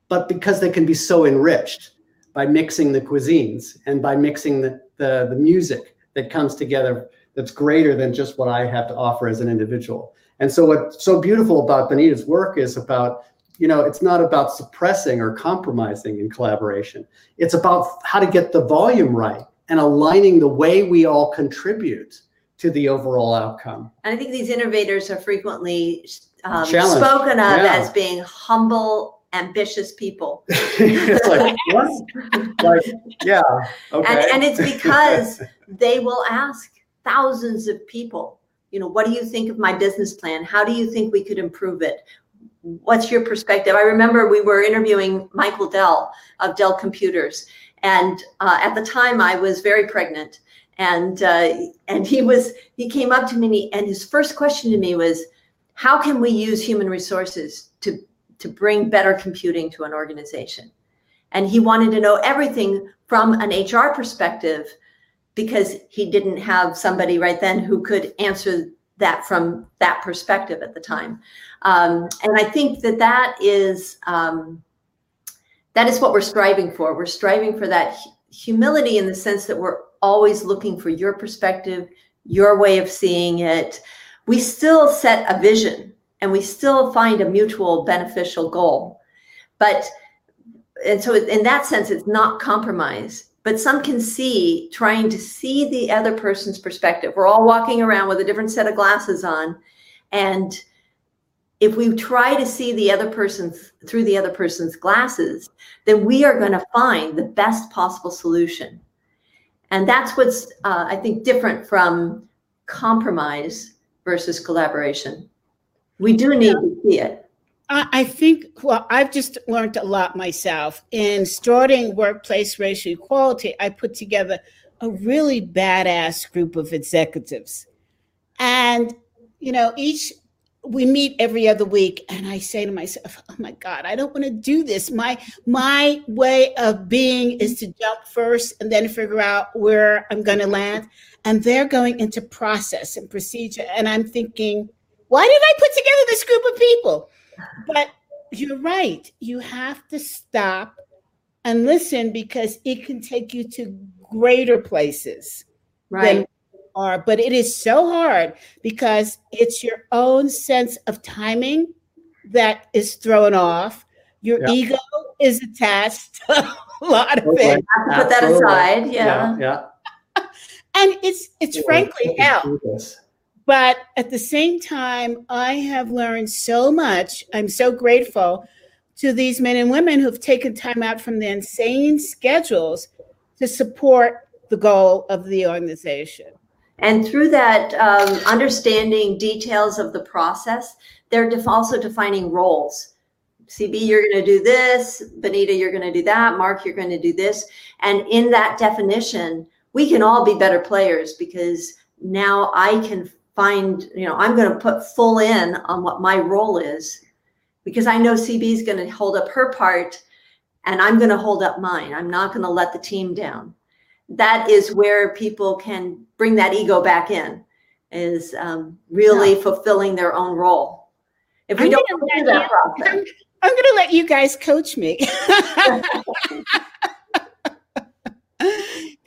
but because they can be so enriched by mixing the cuisines and by mixing the, the, the music that comes together that's greater than just what I have to offer as an individual. And so what's so beautiful about Bonita's work is about, you know, it's not about suppressing or compromising in collaboration. It's about how to get the volume right and aligning the way we all contribute to the overall outcome. And I think these innovators are frequently um, spoken of yeah. as being humble, ambitious people. it's like? Like, yeah, okay. And, and it's because they will ask thousands of people, you know, what do you think of my business plan? How do you think we could improve it? What's your perspective? I remember we were interviewing Michael Dell of Dell Computers. And uh, at the time, I was very pregnant. and uh, and he was he came up to me and, his first question to me was, "How can we use human resources to to bring better computing to an organization?" And he wanted to know everything from an HR perspective because he didn't have somebody right then who could answer that from that perspective at the time. Um, and I think that that is um, that is what we're striving for. We're striving for that humility in the sense that we're always looking for your perspective, your way of seeing it. We still set a vision and we still find a mutual beneficial goal. But, and so in that sense, it's not compromise. But some can see trying to see the other person's perspective. We're all walking around with a different set of glasses on. And if we try to see the other person's through the other person's glasses, then we are going to find the best possible solution. And that's what's, uh, I think, different from compromise versus collaboration. We do need to see it. I think, well, I've just learned a lot myself. In starting workplace racial equality, I put together a really badass group of executives. And, you know, each we meet every other week and i say to myself oh my god i don't want to do this my my way of being is to jump first and then figure out where i'm going to land and they're going into process and procedure and i'm thinking why did i put together this group of people but you're right you have to stop and listen because it can take you to greater places right are, but it is so hard because it's your own sense of timing that is thrown off. Your yeah. ego is attached to a lot of it. Put that aside. Yeah. Yeah. yeah. and it's it's frankly hell. But at the same time, I have learned so much. I'm so grateful to these men and women who've taken time out from their insane schedules to support the goal of the organization. And through that, um, understanding details of the process, they're def- also defining roles. CB, you're going to do this. Bonita, you're going to do that. Mark, you're going to do this. And in that definition, we can all be better players because now I can find, you know, I'm going to put full in on what my role is because I know CB is going to hold up her part and I'm going to hold up mine. I'm not going to let the team down that is where people can bring that ego back in is um, really yeah. fulfilling their own role if we I'm don't do that process I'm, I'm going to let you guys coach me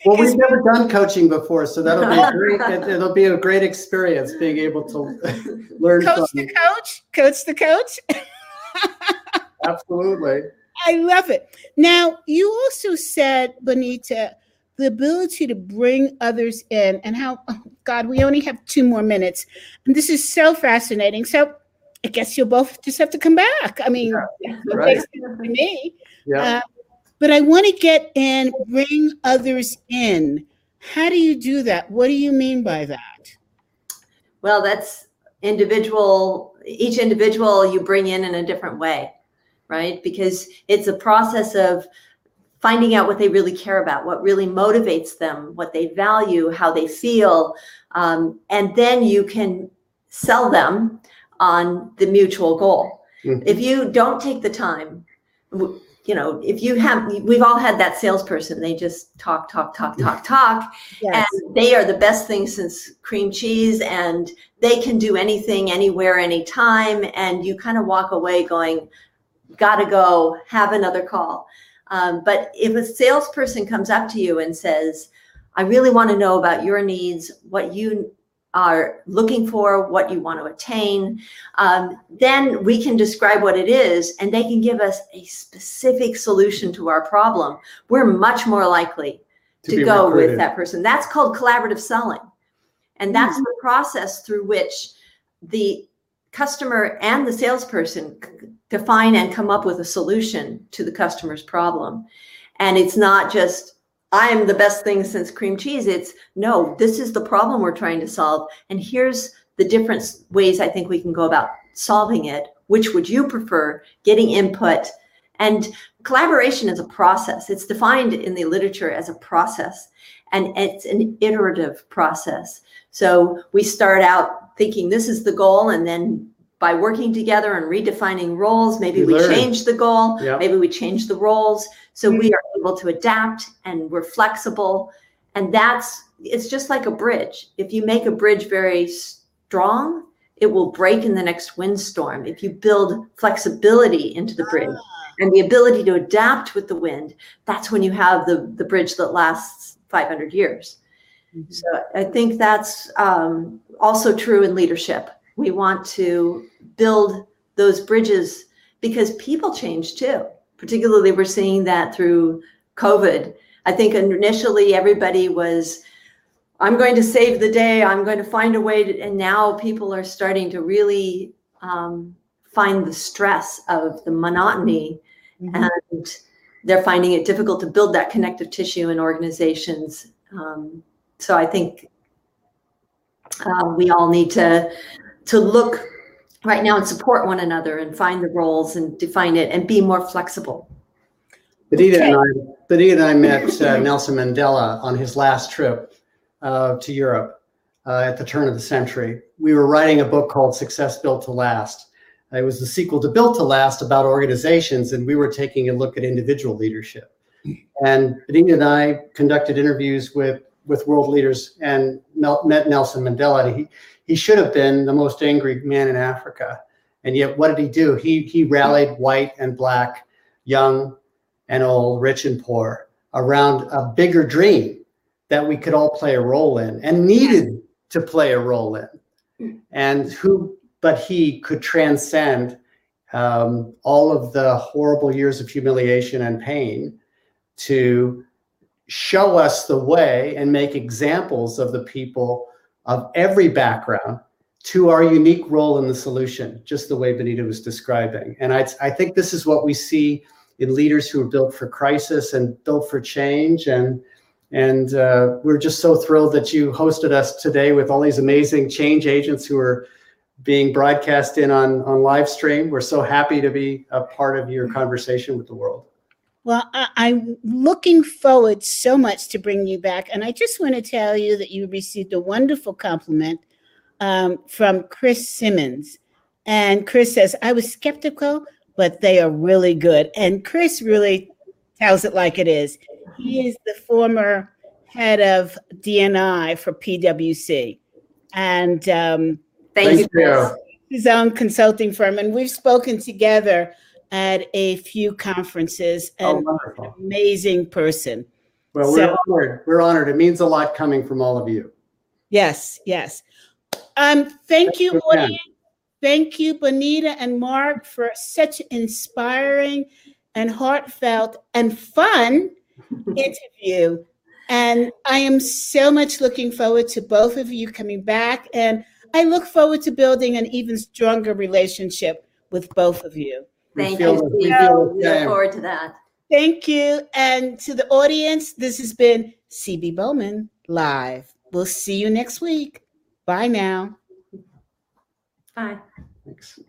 well we've never done coaching before so that'll be great it, will be a great experience being able to learn coach the coach? Coach the coach? Absolutely. I love it. Now you also said Bonita, the ability to bring others in and how oh god we only have two more minutes. And this is so fascinating. So i guess you'll both just have to come back. I mean yeah, right. me. Yeah. Uh, but i want to get in bring others in how do you do that what do you mean by that well that's individual each individual you bring in in a different way right because it's a process of finding out what they really care about, what really motivates them, what they value, how they feel. Um, and then you can sell them on the mutual goal. Mm-hmm. If you don't take the time, you know, if you have, we've all had that salesperson, they just talk, talk, talk, talk, talk. Yes. And they are the best thing since cream cheese and they can do anything, anywhere, anytime. And you kind of walk away going, gotta go, have another call. Um, but if a salesperson comes up to you and says, I really want to know about your needs, what you are looking for, what you want to attain, um, then we can describe what it is and they can give us a specific solution to our problem. We're much more likely to, to go recruited. with that person. That's called collaborative selling. And that's mm-hmm. the process through which the customer and the salesperson define and come up with a solution to the customer's problem. And it's not just, I'm the best thing since cream cheese. It's no, this is the problem we're trying to solve. And here's the different ways I think we can go about solving it. Which would you prefer? Getting input. And collaboration is a process. It's defined in the literature as a process. and it's an iterative process. So we start out thinking this is the goal, and then by working together and redefining roles, maybe You we learn. change the goal, Yep. maybe we change the roles. So we mm-hmm. are able to adapt and we're flexible. And that's, it's just like a bridge. If you make a bridge very strong, it will break in the next windstorm. If you build flexibility into the bridge ah. and the ability to adapt with the wind, that's when you have the, the bridge that lasts 500 years. Mm-hmm. So I think that's um, also true in leadership. We want to build those bridges because people change too. Particularly, we're seeing that through COVID. I think initially everybody was, I'm going to save the day, I'm going to find a way to, and now people are starting to really um, find the stress of the monotony and they're finding it difficult to build that connective tissue in organizations. Um, so I think uh, we all need to to look right now and support one another and find the roles and define it and be more flexible. Bonita and I, Bonita and I met uh, Nelson Mandela on his last trip uh, to Europe uh, at the turn of the century. We were writing a book called Success Built to Last. It was the sequel to Built to Last about organizations, and we were taking a look at individual leadership. And Bonita and I conducted interviews with with world leaders and met Nelson Mandela. He he should have been the most angry man in Africa, and yet what did he do? He he rallied white and black, young and old, rich and poor, around a bigger dream that we could all play a role in and needed to play a role in. And who but he could transcend um, all of the horrible years of humiliation and pain to show us the way and make examples of the people of every background to our unique role in the solution, just the way Bonita was describing. And I, I think this is what we see in leaders who are built for crisis and built for change. And and uh, we're just so thrilled that you hosted us today with all these amazing change agents who are being broadcast in on on live stream. We're so happy to be a part of your conversation with the world. Well, I, I'm looking forward so much to bring you back. And I just want to tell you that you received a wonderful compliment um, from Chris Simmons. And Chris says, I was skeptical, but they are really good. And Chris really tells it like it is. He is the former head of DNI for PwC. And um, Thank, Thank you. Chris. you. his own consulting firm. And we've spoken together at a few conferences. Oh, And amazing person. Well, we're So- honored. We're honored. It means a lot coming from all of you. Yes, yes. Um, thank you, audience. Thank you, Bonita and Mark, for such inspiring and heartfelt and fun interview. And I am so much looking forward to both of you coming back. And I look forward to building an even stronger relationship with both of you. We Thank feel you. we feel We look forward to that. Thank you. And to the audience, this has been CB Bowman live. We'll see you next week. Bye now. Bye. Thanks.